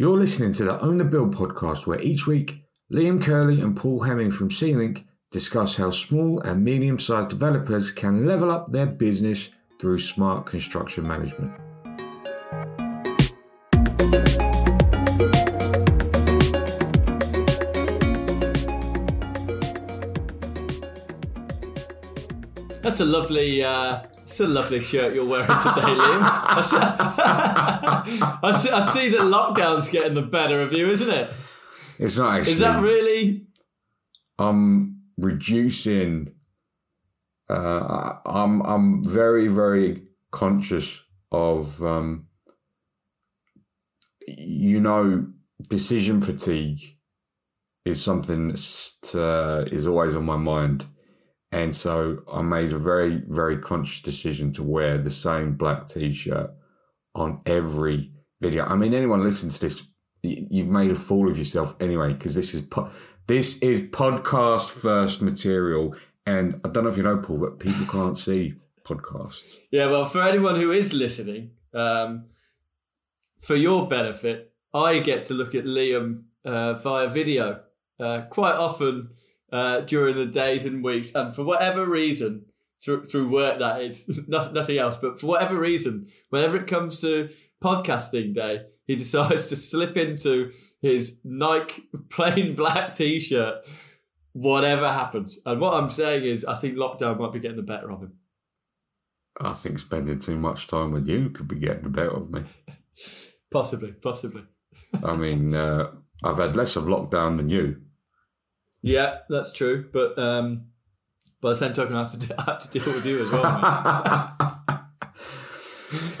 You're listening to the Own the Build podcast, where each week Liam Curley and Paul Hemming from C-Link discuss how small and medium sized developers can level up their business through smart construction management. That's a lovely, uh, it's a lovely shirt you're wearing today, Liam. I see, I, see, I see that lockdown's getting the better of you, isn't it? It's not actually. Is that really? I'm reducing. Uh, I'm I'm very very conscious of um, you know decision fatigue is something that uh, is always on my mind, and so I made a very very conscious decision to wear the same black t-shirt on every video. I mean, anyone listening to this, you've made a fool of yourself anyway because this is po- this is podcast first material, and I don't know if you know, Paul, but people can't see podcasts. Yeah, well, for anyone who is listening, um, for your benefit, I get to look at Liam uh, via video uh, quite often uh, during the days and weeks, and for whatever reason, through through work that is no- nothing else, but for whatever reason, whenever it comes to podcasting day, he decides to slip into his Nike plain black t-shirt. Whatever happens, and what I'm saying is, I think lockdown might be getting the better of him. I think spending too much time with you could be getting the better of me. Possibly, possibly. I mean, uh, I've had less of lockdown than you. Yeah, that's true. But um, by the same token, I have to, do, I have to deal with you as well.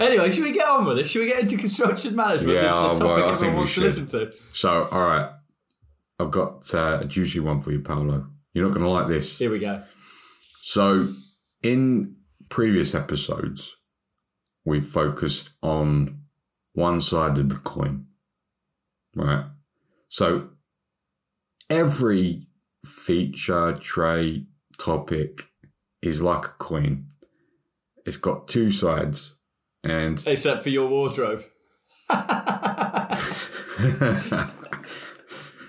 anyway, should we get on with it? Should we get into construction management? Yeah, the, the oh, topic well, I think we to should. listen to. so, all right, I've got uh, a juicy one for you, Paolo. You're not going to like this. Here we go. So, in previous episodes, we focused on one side of the coin, right? So, every feature, trait, topic is like a coin. It's got two sides, and Except for your wardrobe.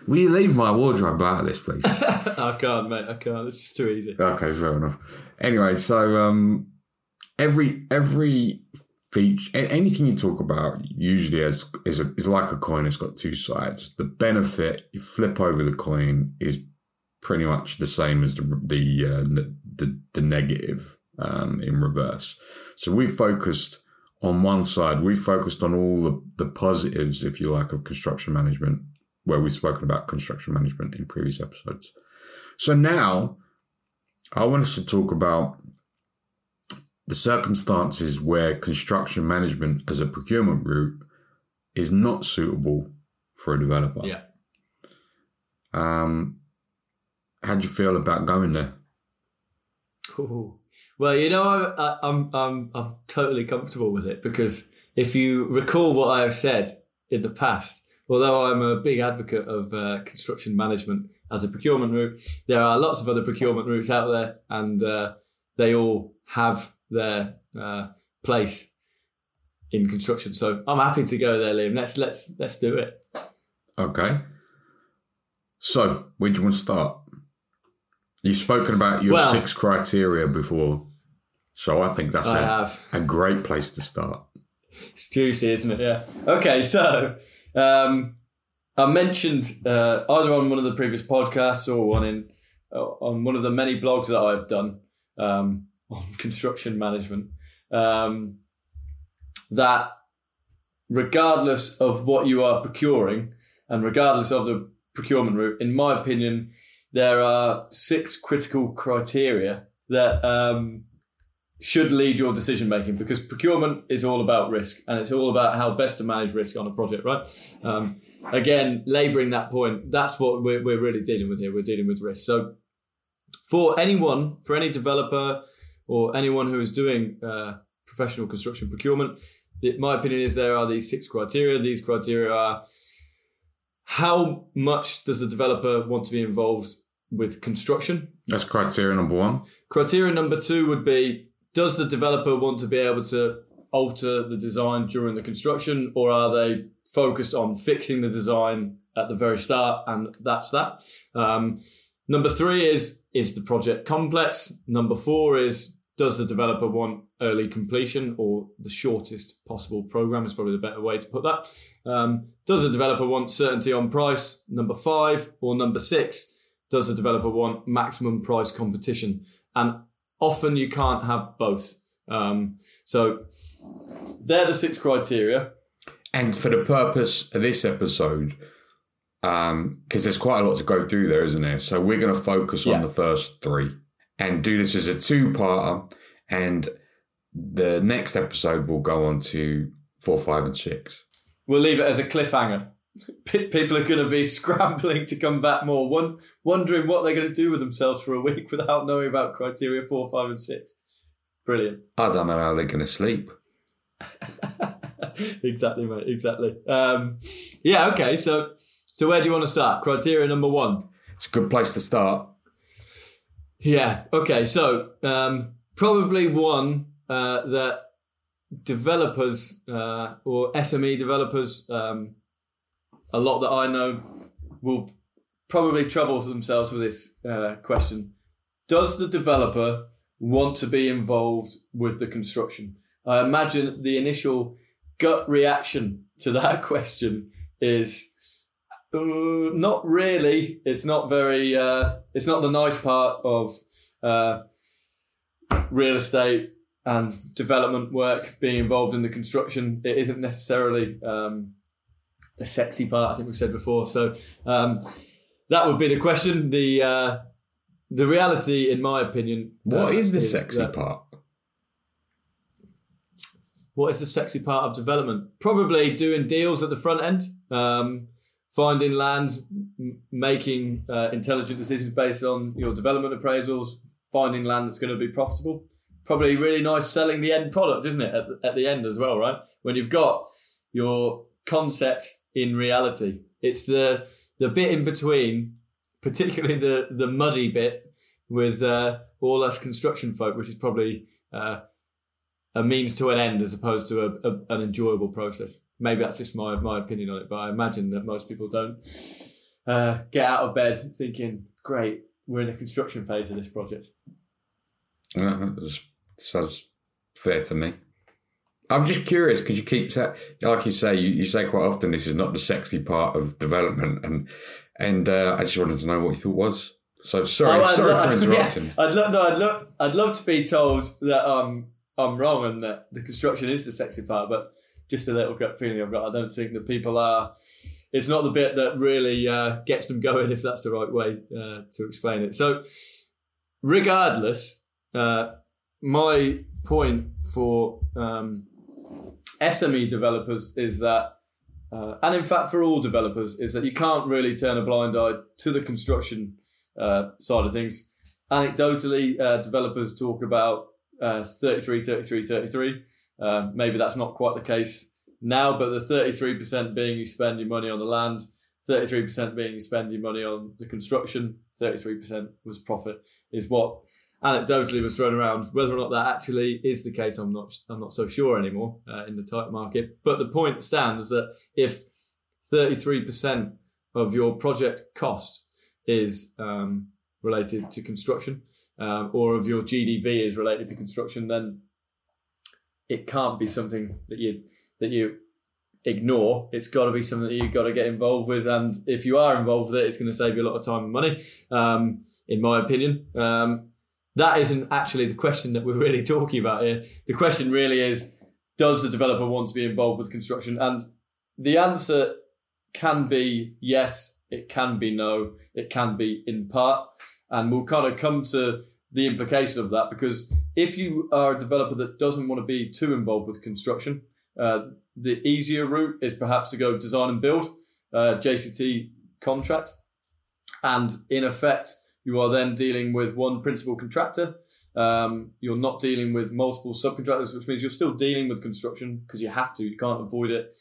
will you leave my wardrobe out of this, please? I can't, mate. I can't. This is too easy. Okay, fair enough. Anyway, so um, every every feature, anything you talk about, usually as is a, is like a coin. It's got two sides. The benefit you flip over the coin is pretty much the same as the the uh, the, the negative um, in reverse. So we focused on one side. We focused on all the, the positives, if you like, of construction management, where we've spoken about construction management in previous episodes. So now I want us to talk about the circumstances where construction management as a procurement route is not suitable for a developer. Yeah. Um, how do you feel about going there? Ooh. Well, you know, I, I, I'm I'm I'm totally comfortable with it because if you recall what I have said in the past, although I'm a big advocate of uh, construction management as a procurement route, there are lots of other procurement routes out there, and uh, they all have their uh, place in construction. So I'm happy to go there, Liam. Let's let's let's do it. Okay. So, where do you want to start? You've spoken about your Well- six criteria before, so I think that's a, a great place to start. It's juicy, isn't it? Yeah. Okay, so um, I mentioned uh, either on one of the previous podcasts or one in uh, on one of the many blogs that I've done um, on construction management um, that regardless of what you are procuring and regardless of the procurement route, in my opinion, there are six critical criteria that um, should lead your decision making because procurement is all about risk and it's all about how best to manage risk on a project, right? Um, again, labouring that point, that's what we're, we're really dealing with here. We're dealing with risk. So, for anyone, for any developer or anyone who is doing uh, professional construction procurement, it, my opinion is there are these six criteria. These criteria are how much does the developer want to be involved with construction? That's criteria number one. Criteria number two would be Does the developer want to be able to alter the design during the construction, or are they focused on fixing the design at the very start, and that's that? Um, number three is is the project complex. Number four is does the developer want early completion or the shortest possible program is probably the better way to put that. Um, does the developer want certainty on price? Number five or number six, does the developer want maximum price competition? And often you can't have both. Um, so they're the six criteria. And for the purpose of this episode, because um, there's quite a lot to go through there, isn't there? So we're going to focus on Yeah. the first three and do this as a two-parter. And the next episode will go on to four, five, and six. We'll leave it as a cliffhanger. People are going to be scrambling to come back more, one, wondering what they're going to do with themselves for a week without knowing about criteria four, five, and six. Brilliant. I don't know how they're going to sleep. exactly, mate. Exactly. Um, yeah. Okay. So, so where do you want to start? Criteria number one. It's a good place to start. Yeah. Okay. So, um, probably one uh, that developers uh, or SME developers, um, a lot that I know, will probably trouble themselves with this uh, question. Does the developer want to be involved with the construction? I imagine the initial gut reaction to that question is uh, not really. It's not very. Uh, it's not the nice part of uh, real estate and development work. Being involved in the construction, it isn't necessarily um, the sexy part. I think we've said before. So um, that would be the question. The uh, the reality, in my opinion, What uh, is the sexy that- part? what is the sexy part of development? Probably doing deals at the front end, um, finding land, m- making uh, intelligent decisions based on your development appraisals, finding land that's going to be profitable. Probably really nice selling the end product, isn't it? At the, at the end as well, right? When you've got your concept in reality, it's the the bit in between, particularly the the muddy bit with uh, all us construction folk, which is probably. Uh, a means to an end as opposed to a, a, an enjoyable process. Maybe that's just my my opinion on it, but I imagine that most people don't uh, get out of bed thinking, "Great, we're in the construction phase of this project." Yeah, that sounds fair to me. I'm just curious because you keep sa- like you say you, you say quite often this is not the sexy part of development and and uh, I just wanted to know what you thought was. So sorry, Oh, sorry lo- for interrupting. yeah, I'd love, no, I'd love, I'd love to be told that um, I'm wrong and that the construction is the sexy part, but just a little gut feeling I've got. I don't think that people are. It's not the bit that really uh, gets them going, if that's the right way uh, to explain it. So, regardless, uh, my point for um, SME developers is that, uh, and in fact for all developers, is that you can't really turn a blind eye to the construction uh, side of things. Anecdotally, uh, developers talk about uh, 33, 33, 33. Uh, maybe that's not quite the case now, but the 33% being you spend your money on the land, 33% being you spend your money on the construction, 33% was profit, is what anecdotally was thrown around. Whether or not that actually is the case, I'm not. I'm not so sure anymore uh, in the tight market. But the point stands that if 33% of your project cost is um, related to construction, um, or of your GDV is related to construction, then it can't be something that you that you ignore. It's got to be something that you've got to get involved with, and if you are involved with it, it's going to save you a lot of time and money, um, in my opinion. Um, that isn't actually the question that we're really talking about here. The question really is, does the developer want to be involved with construction? And the answer can be yes, it can be no, it can be in part. And we'll kind of come to the implication of that because if you are a developer that doesn't want to be too involved with construction, uh, the easier route is perhaps to go design and build, uh, JCT contract. And in effect, you are then dealing with one principal contractor. Um, you're not dealing with multiple subcontractors, which means you're still dealing with construction because you have to. You can't avoid it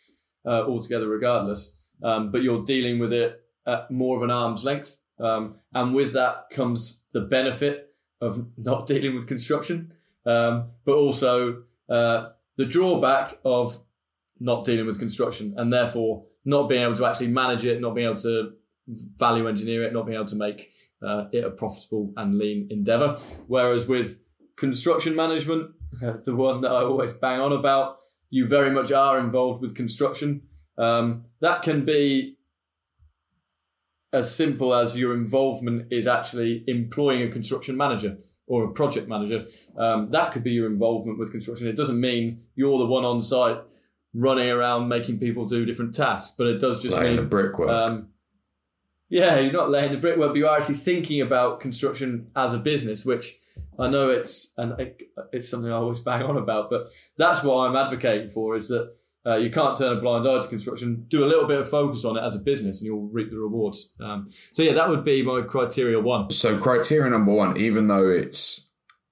uh, altogether, regardless. Um, but you're dealing with it at more of an arm's length. Um, and with that comes the benefit of not dealing with construction, um, but also uh, the drawback of not dealing with construction and therefore not being able to actually manage it, not being able to value engineer it, not being able to make uh, it a profitable and lean endeavor. Whereas with construction management, the one that I always bang on about, you very much are involved with construction. Um, that can be as simple as your involvement is actually employing a construction manager or a project manager. Um, that could be your involvement with construction. It doesn't mean you're the one on site running around making people do different tasks, but it does just Laying mean the brickwork. um, yeah, you're not laying the brickwork, but you're actually thinking about construction as a business, which I know it's and it- it's something I always bang on about. But that's what I'm advocating for: is that uh, you can't turn a blind eye to construction. Do a little bit of focus on it as a business, and you'll reap the rewards. Um, so yeah, that would be my criteria one. So criteria number one, even though it's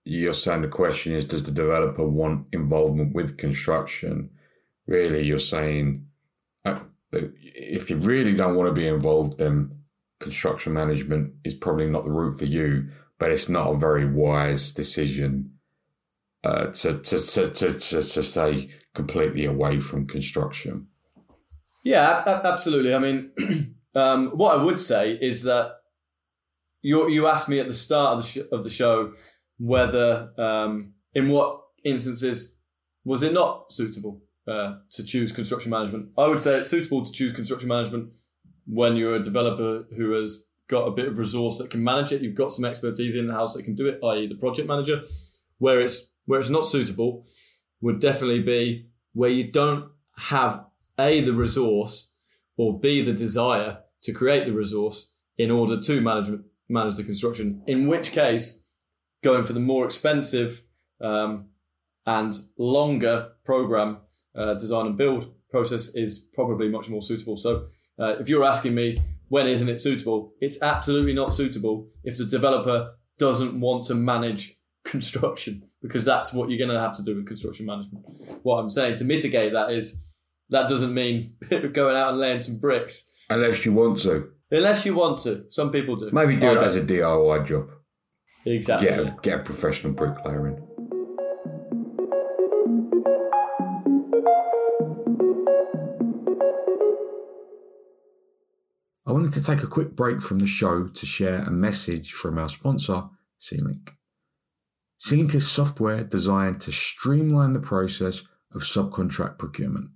you're saying the question is, does the developer want involvement with construction? Really, you're saying uh, if you really don't want to be involved, then construction management is probably not the route for you. But it's not a very wise decision uh, to, to, to, to, to, to stay completely away from construction. Yeah, absolutely. I mean, um, what I would say is that you you asked me at the start of the, sh- of the show whether um, in what instances was it not suitable uh, to choose construction management. I would say it's suitable to choose construction management when you're a developer who has got a bit of resource that can manage it. You've got some expertise in the house that can do it, i.e., the project manager. Where it's where it's not suitable would definitely be where you don't have a the resource or b the desire to create the resource in order to manage manage the construction. In which case, going for the more expensive um, and longer program uh, design and build process is probably much more suitable. So, uh, if you're asking me when isn't it suitable, it's absolutely not suitable if the developer doesn't want to manage construction because that's what you're going to have to do with construction management. What I'm saying to mitigate that is that doesn't mean going out and laying some bricks Unless you want to. unless you want to. Some people do. Maybe do I it don't. as a DIY job. exactly. Get a, get a professional bricklayer in. I wanted to take a quick break from the show to share a message from our sponsor, C-Link. C-Link is software designed to streamline the process of subcontract procurement.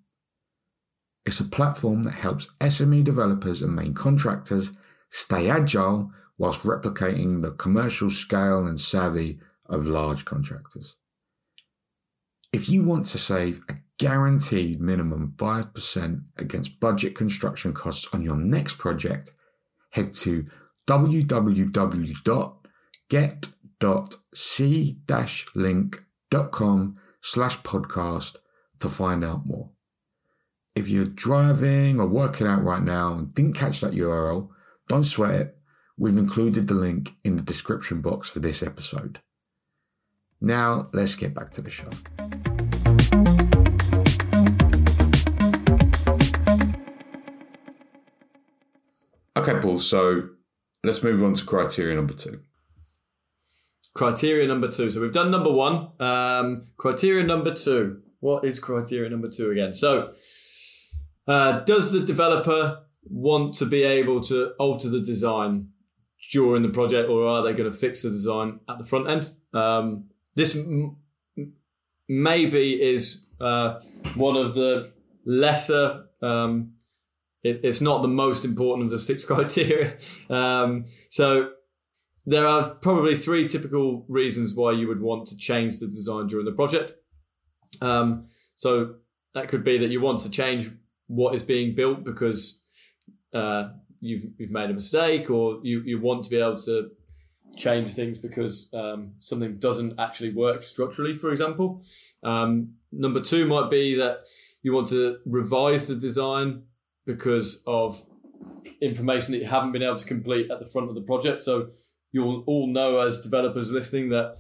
It's a platform that helps SME developers and main contractors stay agile whilst replicating the commercial scale and savvy of large contractors. If you want to save a guaranteed minimum 5% against budget construction costs on your next project, head to www.get.c-link.com slash podcast to find out more. If you're driving or working out right now and didn't catch that URL, don't sweat it. We've included the link in the description box for this episode. Now, let's get back to the show. Okay, Paul, so let's move on to criteria number two. Criteria number two. So we've done number one. Um, criteria number two. What is criteria number two again? So, uh, does the developer want to be able to alter the design during the project, or are they going to fix the design at the front end? Um, this m- maybe is uh, one of the lesser. Um, it, it's not the most important of the six criteria. Um, so there are probably three typical reasons why you would want to change the design during the project. Um, so that could be that you want to change what is being built because uh, you've you've made a mistake, or you you want to be able to change things because um, something doesn't actually work structurally, for example. Um, number two might be that you want to revise the design because of information that you haven't been able to complete at the front of the project. So you'll all know as developers listening that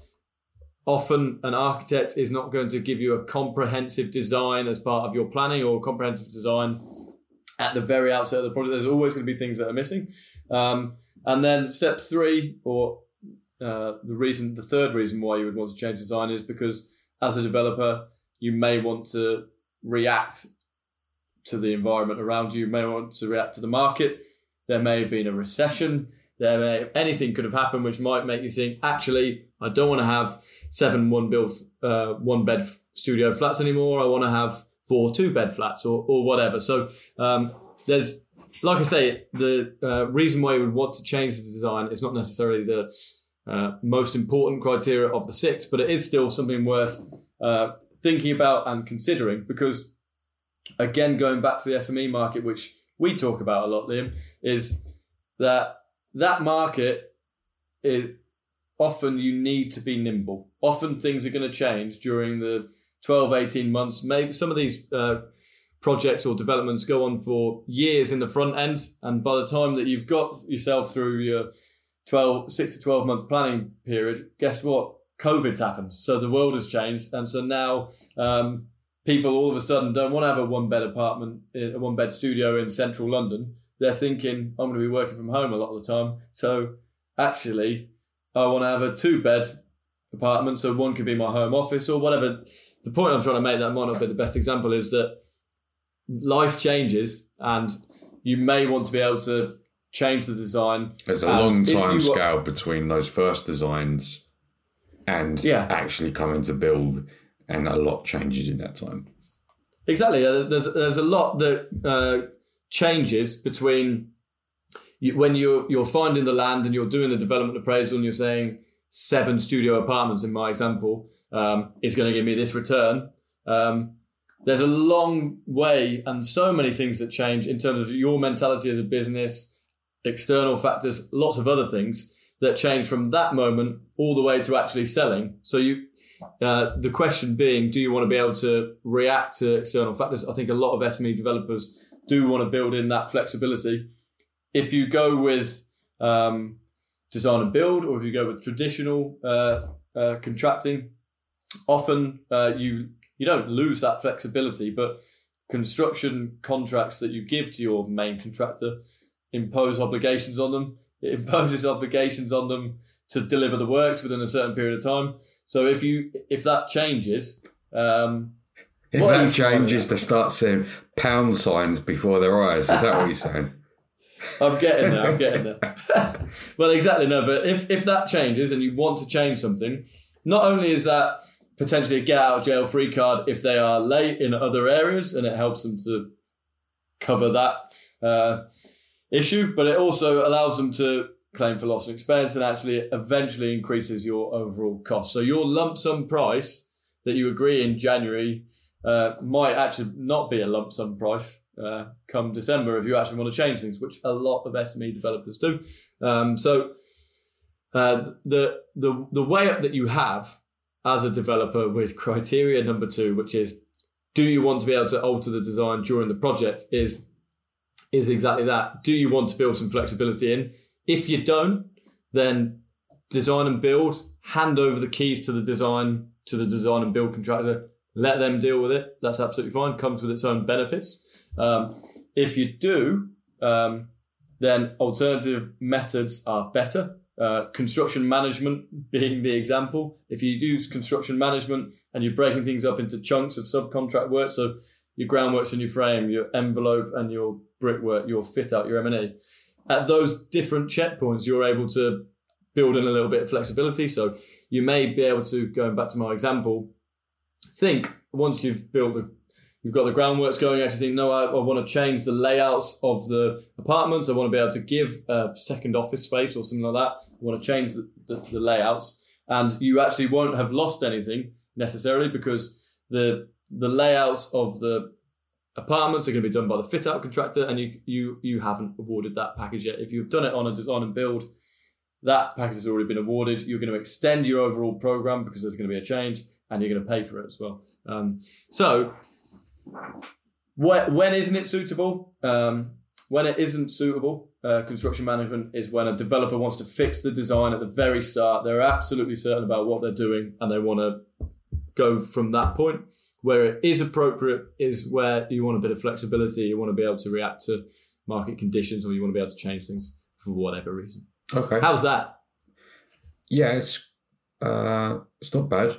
often an architect is not going to give you a comprehensive design as part of your planning or comprehensive design at the very outset of the project. There's always going to be things that are missing. Um, and then step three, or uh, the reason, the third reason why you would want to change design is because as a developer, you may want to react to the environment around you. You may want to react to the market. There may have been a recession. There may anything could have happened which might make you think, actually, I don't want to have seven one build uh, one bed studio flats anymore. I want to have four two bed flats or or whatever. So um, there's like I say, the uh, reason why you would want to change the design is not necessarily the uh, most important criteria of the six, but it is still something worth uh, thinking about and considering because, again, going back to the SME market, which we talk about a lot, Liam, is that that market is often you need to be nimble. Often things are going to change during the 12, 18 months. Maybe some of these uh, projects or developments go on for years in the front end. And by the time that you've got yourself through your 12, six to 12 month planning period, guess what? COVID's happened. So the world has changed. And so now um, people all of a sudden don't want to have a one bed apartment, a one bed studio in central London. They're thinking, I'm going to be working from home a lot of the time. So actually, I want to have a two bed apartment. So one could be my home office or whatever. The point I'm trying to make that might not be the best example is that life changes and you may want to be able to change the design. There's a long time scale between those first designs and Yeah. actually coming to build, and a lot changes in that time. Exactly. There's there's a lot that uh, changes between when you're you're finding the land and you're doing the development appraisal and you're saying seven studio apartments in my example um, is going to give me this return. Um, there's a long way and so many things that change in terms of your mentality as a business, external factors, lots of other things that change from that moment all the way to actually selling. So you uh, the question being, do you want to be able to react to external factors? I think a lot of SME developers do want to build in that flexibility. If you go with um, design and build, or if you go with traditional uh, uh, contracting, often uh, you you don't lose that flexibility, but construction contracts that you give to your main contractor impose obligations on them. It imposes obligations on them to deliver the works within a certain period of time. So if you if that changes, um, If What that is one of changes to start seeing pound signs before their eyes, is that what you're saying? I'm getting there. I'm getting there. well, exactly no. But if if that changes and you want to change something, not only is that potentially a get out of jail free card if they are late in other areas, and it helps them to cover that uh, issue, but it also allows them to claim for loss of expense and actually eventually increases your overall cost. So your lump sum price that you agree in January uh, might actually not be a lump sum price uh, come December if you actually want to change things, which a lot of SME developers do. Um, so uh, the the the way up that you have as a developer with criteria number two, which is do you want to be able to alter the design during the project, is is exactly that. Do you want to build some flexibility in? If you don't, then design and build, hand over the keys to the design to the design and build contractor, let them deal with it. That's absolutely fine. Comes with its own benefits. Um, if you do, um, then alternative methods are better. Uh, construction management being the example. If you use construction management and you're breaking things up into chunks of subcontract work, so your groundworks and your frame, your envelope and your brickwork, your fit out, your M&E, at those different checkpoints, you're able to build in a little bit of flexibility. So you may be able to, going back to my example, think once you've built the you've got the groundworks going, actually think, no, I, I want to change the layouts of the apartments. I want to be able to give a second office space or something like that. I want to change the, the, the layouts. And you actually won't have lost anything necessarily because the the layouts of the apartments are going to be done by the fit out contractor and you you you haven't awarded that package yet. If you've done it on a design and build, that package has already been awarded. You're going to extend your overall program because there's going to be a change and you're going to pay for it as well. Um, so when, when isn't it suitable? Um, when it isn't suitable, uh, construction management is when a developer wants to fix the design at the very start. They're absolutely certain about what they're doing and they want to go from that point. Where it is appropriate is where you want a bit of flexibility. You want to be able to react to market conditions or you want to be able to change things for whatever reason. Okay. How's that? Yeah, it's uh, it's not bad.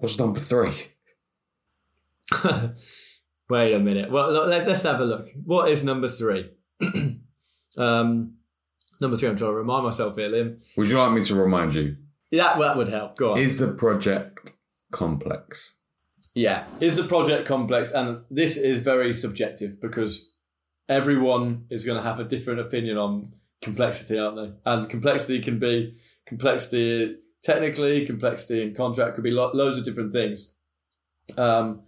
What's number three? Wait a minute. Well, let's let's have a look. What is number three? um, number three. I'm trying to remind myself here, Liam. Would you like me to remind you? That that would help. Go on. Is the project complex? Yeah, is the project complex? And this is very subjective because everyone is going to have a different opinion on complexity, aren't they? And complexity can be complexity technically, complexity and contract could be lo- loads of different things. Um,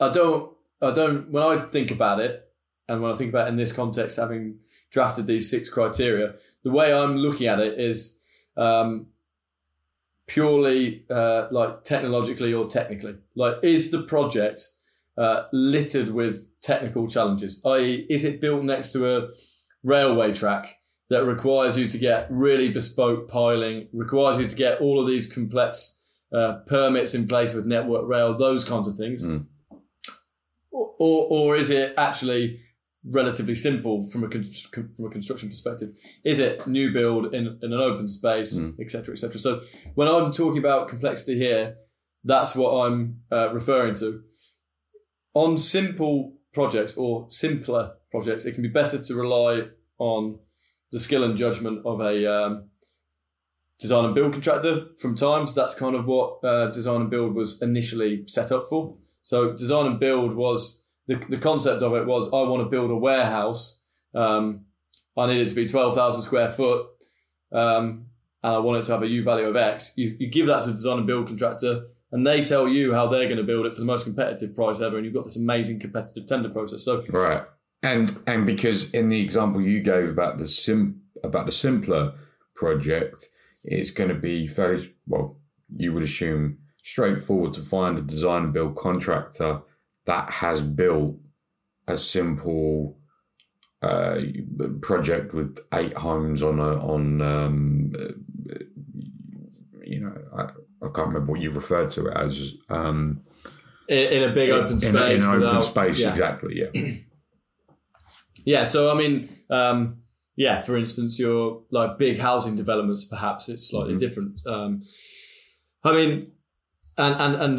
I don't, I don't. When I think about it, and when I think about in this context, having drafted these six criteria, the way I'm looking at it is um, purely uh, like technologically or technically. Like, is the project uh, littered with technical challenges? I.e., is it built next to a railway track that requires you to get really bespoke piling, requires you to get all of these complex uh, permits in place with Network Rail, those kinds of things? Mm. Or, or, is it actually relatively simple from a con- from a construction perspective? Is it new build in, in an open space, Mm. etc., etc.? So when I'm talking about complexity here, that's what I'm uh, referring to. On simple projects or simpler projects, it can be better to rely on the skill and judgment of a um, design and build contractor. From times, that's kind of what uh, design and build was initially set up for. So design and build was the, the concept of it was I want to build a warehouse. Um, I need it to be twelve thousand square foot, um, and I want it to have a U value of X. You, you give that to a design and build contractor, and they tell you how they're going to build it for the most competitive price ever, and you've got this amazing competitive tender process. So Right. And and because in the example you gave about the sim about the simpler project, it's going to be fairly well. You would assume straightforward to find a design and build contractor that has built a simple uh, project with eight homes on a on um, uh, you know I, I can't remember what you referred to it as um, in, in a big open in, space, in, an open without- space yeah. exactly yeah Yeah, so I mean, um, yeah, for instance, your like big housing developments, perhaps it's slightly Mhm. different. Um, I mean, and and and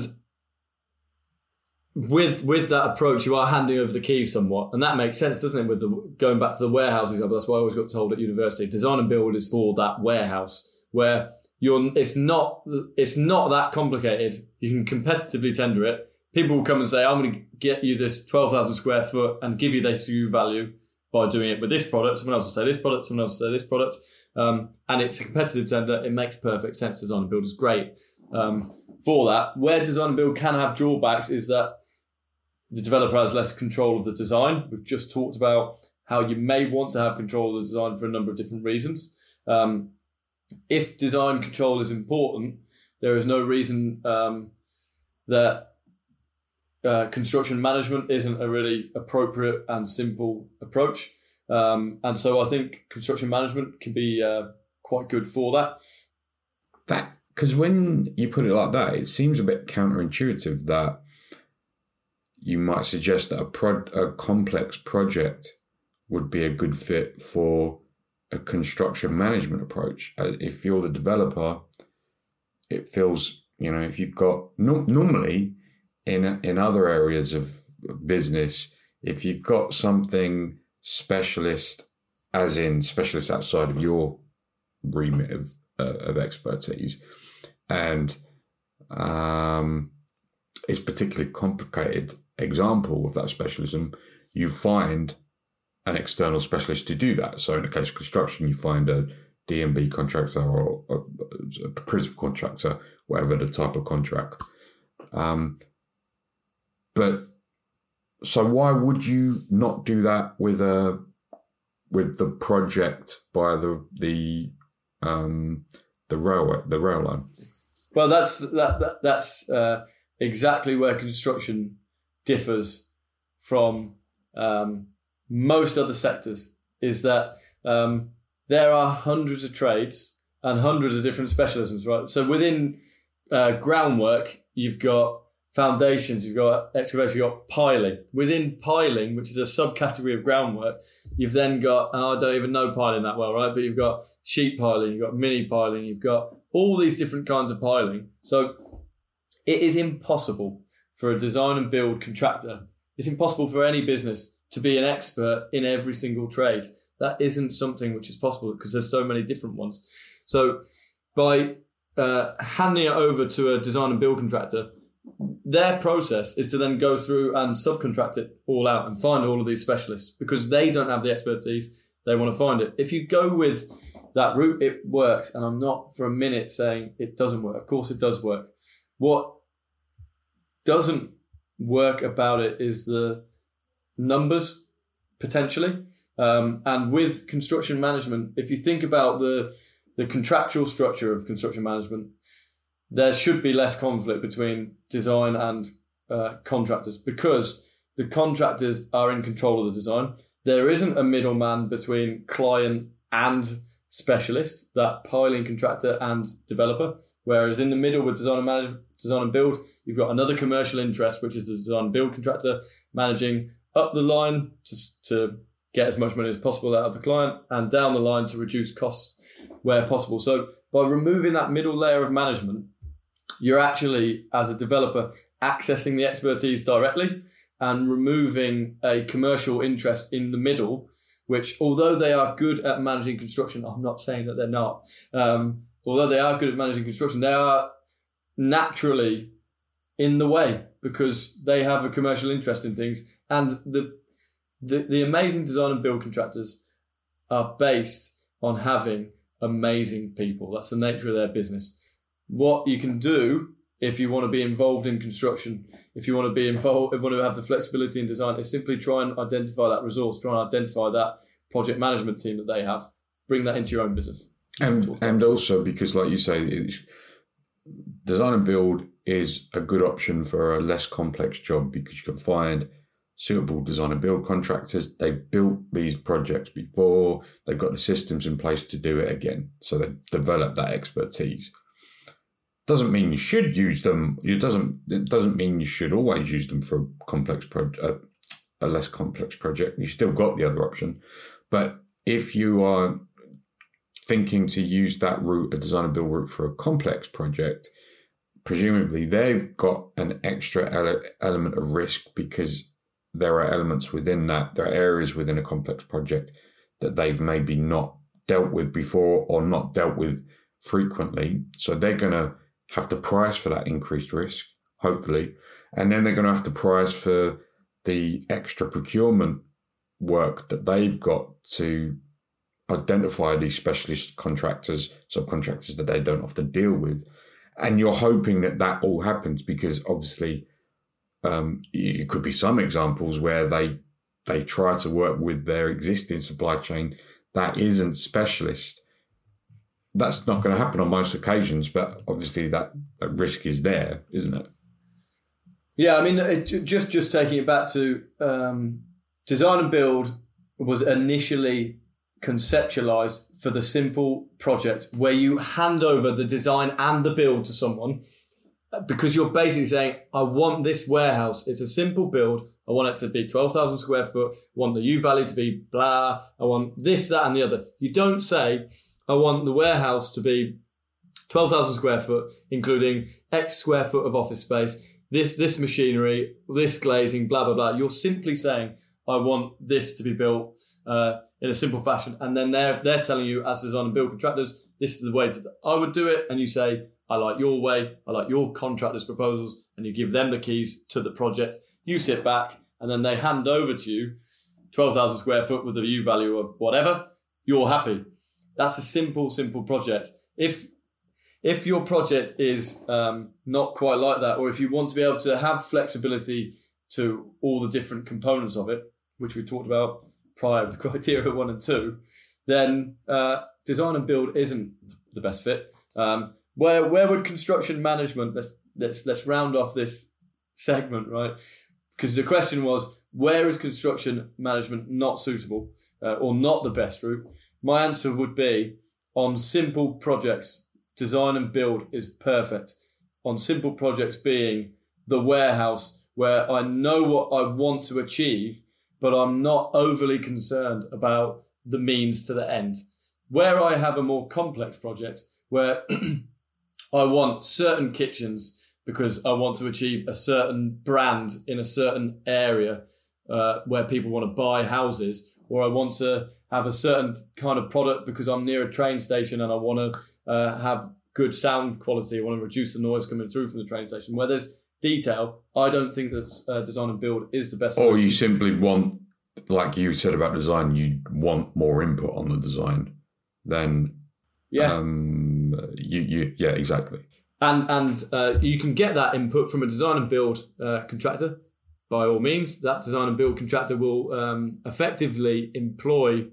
with with that approach, you are handing over the keys somewhat, and that makes sense, doesn't it? With the going back to the warehouse example, that's why I always got told at university, design and build is for that warehouse where you're. It's not. It's not that complicated. You can competitively tender it. People will come and say, "I'm going to get you this twelve thousand square foot and give you this U value by doing it with this product." Someone else will say this product. Someone else will say this product, um, and it's a competitive tender. It makes perfect sense. Design and build is great um, for that. Where design and build can have drawbacks is that the developer has less control of the design. We've just talked about how you may want to have control of the design for a number of different reasons. Um, if design control is important, there is no reason um, that uh, construction management isn't a really appropriate and simple approach. Um, and so I think construction management can be uh, quite good for that. That because when you put it like that, it seems a bit counterintuitive that you might suggest that a pro- a complex project would be a good fit for a construction management approach. Uh, If you're the developer, it feels you know if you've got no, normally in in other areas of business, if you've got something specialist, as in specialist outside of your remit of uh, of expertise, and um, it's particularly complicated example of that specialism, you find an external specialist to do that. So in the case of construction, you find a D&B contractor or a, a contractor, whatever the type of contract. Um, but so why would you not do that with a with the project by the the um, the railway the rail line? Well, that's that, that that's uh, exactly where construction differs from um, most other sectors. Is that um, there are hundreds of trades and hundreds of different specialisms, right? So within uh, groundwork, you've got foundations, you've got excavation, you've got piling. Within piling, which is a subcategory of groundwork, you've then got, and I don't even know piling that well, right? But you've got sheet piling, you've got mini piling, you've got all these different kinds of piling. So it is impossible for a design and build contractor. It's impossible for any business to be an expert in every single trade. That isn't something which is possible because there's so many different ones. So by uh, handing it over to a design and build contractor, their process is to then go through and subcontract it all out and find all of these specialists because they don't have the expertise. They want to find it. If you go with that route, it works. And I'm not for a minute saying it doesn't work. Of course, it does work. What doesn't work about it is the numbers potentially. Um, and with construction management, if you think about the the contractual structure of construction management, there should be less conflict between design and uh, contractors because the contractors are in control of the design. There isn't a middleman between client and specialist, that piling contractor and developer. Whereas in the middle with design and manage, design and build, you've got another commercial interest, which is the design and build contractor managing up the line to, to get as much money as possible out of the client and down the line to reduce costs where possible. So by removing that middle layer of management, you're actually, as a developer, accessing the expertise directly and removing a commercial interest in the middle, which, although they are good at managing construction, I'm not saying that they're not. Um, although they are good at managing construction, they are naturally in the way because they have a commercial interest in things. And the, the, the amazing design and build contractors are based on having amazing people. That's the nature of their business what you can do if you want to be involved in construction, if you want to be involved, if you want to have the flexibility in design, is simply try and identify that resource, try and identify that project management team that they have, bring that into your own business. And and also because, like you say, design and build is a good option for a less complex job because you can find suitable design and build contractors. They've built these projects before. They've got the systems in place to do it again. So they've developed that expertise doesn't mean you should use them. It doesn't. It doesn't mean you should always use them for a complex project, uh, a less complex project. You still got the other option, but if you are thinking to use that route, a design and build route for a complex project, presumably they've got an extra ele- element of risk because there are elements within that, there are areas within a complex project that they've maybe not dealt with before or not dealt with frequently. So they're going to have to price for that increased risk, hopefully. And then they're going to have to price for the extra procurement work that they've got to identify these specialist contractors, subcontractors that they don't often deal with. And you're hoping that that all happens because obviously um, it could be some examples where they they try to work with their existing supply chain that isn't specialist that's not going to happen on most occasions, but obviously that, that risk is there, isn't it? Yeah, I mean, it, just just taking it back to um, design and build was initially conceptualized for the simple project where you hand over the design and the build to someone because you're basically saying, I want this warehouse. It's a simple build. I want it to be 12,000 square foot. I want the U value to be blah. I want this, that, and the other. You don't say, I want the warehouse to be 12,000 square foot, including X square foot of office space, this, this machinery, this glazing, blah, blah, blah. You're simply saying, I want this to be built uh, in a simple fashion. And then they're, they're telling you, as design and build contractors, this is the way that I would do it. And you say, I like your way, I like your contractor's proposals, and you give them the keys to the project. You sit back, and then they hand over to you 12,000 square foot with a U value of whatever. You're happy. That's a simple, simple project. If if your project is um, not quite like that, or if you want to be able to have flexibility to all the different components of it, which we talked about prior with criteria one and two, then uh, design and build isn't the best fit. Um, where where would construction management? Let's let's let's round off this segment, right? Because the question was, where is construction management not suitable uh, or not the best route? My answer would be on simple projects, design and build is perfect. On simple projects being the warehouse where I know what I want to achieve, but I'm not overly concerned about the means to the end. Where I have a more complex project where I want certain kitchens because I want to achieve a certain brand in a certain area uh, where people want to buy houses, or I want to have a certain kind of product because I'm near a train station and I want to uh, have good sound quality. I want to reduce the noise coming through from the train station. Where there's detail, I don't think that uh, design and build is the best. Or solution. you simply want, like you said about design, you want more input on the design than yeah. um, you, you, yeah, exactly. and and uh, you can get that input from a design and build uh, contractor by all means that design and build contractor will um, effectively employ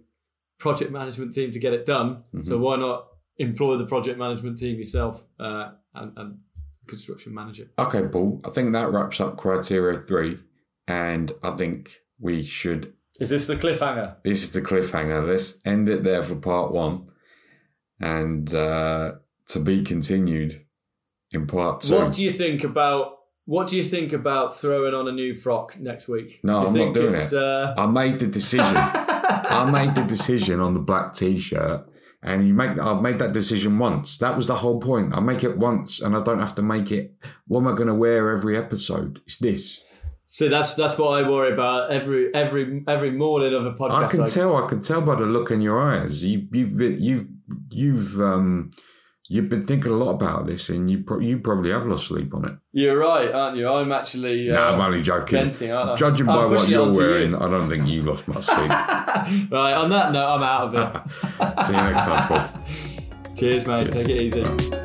project management team to get it done so why not employ the project management team yourself uh, and, and construction manager Okay, Paul, I think that wraps up criteria three. And I think we should is this the cliffhanger This is the cliffhanger. Let's end it there for part one, and uh, to be continued in part two. what do you think about what do you think about throwing on a new frock next week No, do you I'm not think doing it's, it. Uh, I made the decision. I made the decision on the black t-shirt, and you make. I've made that decision once. That was the whole point. I make it once, and I don't have to make it. What am I going to wear every episode? It's this. so that's that's what I worry about every every every morning of a podcast I can I- tell. I can tell by the look in your eyes. You, you've you've you've um you've been thinking a lot about this, and you pro- you probably have lost sleep on it. You're right, aren't you? I'm actually uh, no, I'm only joking. venting, aren't I? Judging by what you're onto you. wearing, I don't think you lost much sleep. right, on that note, I'm out of it. See you next time, Paul. Cheers, mate. Cheers. Take it easy.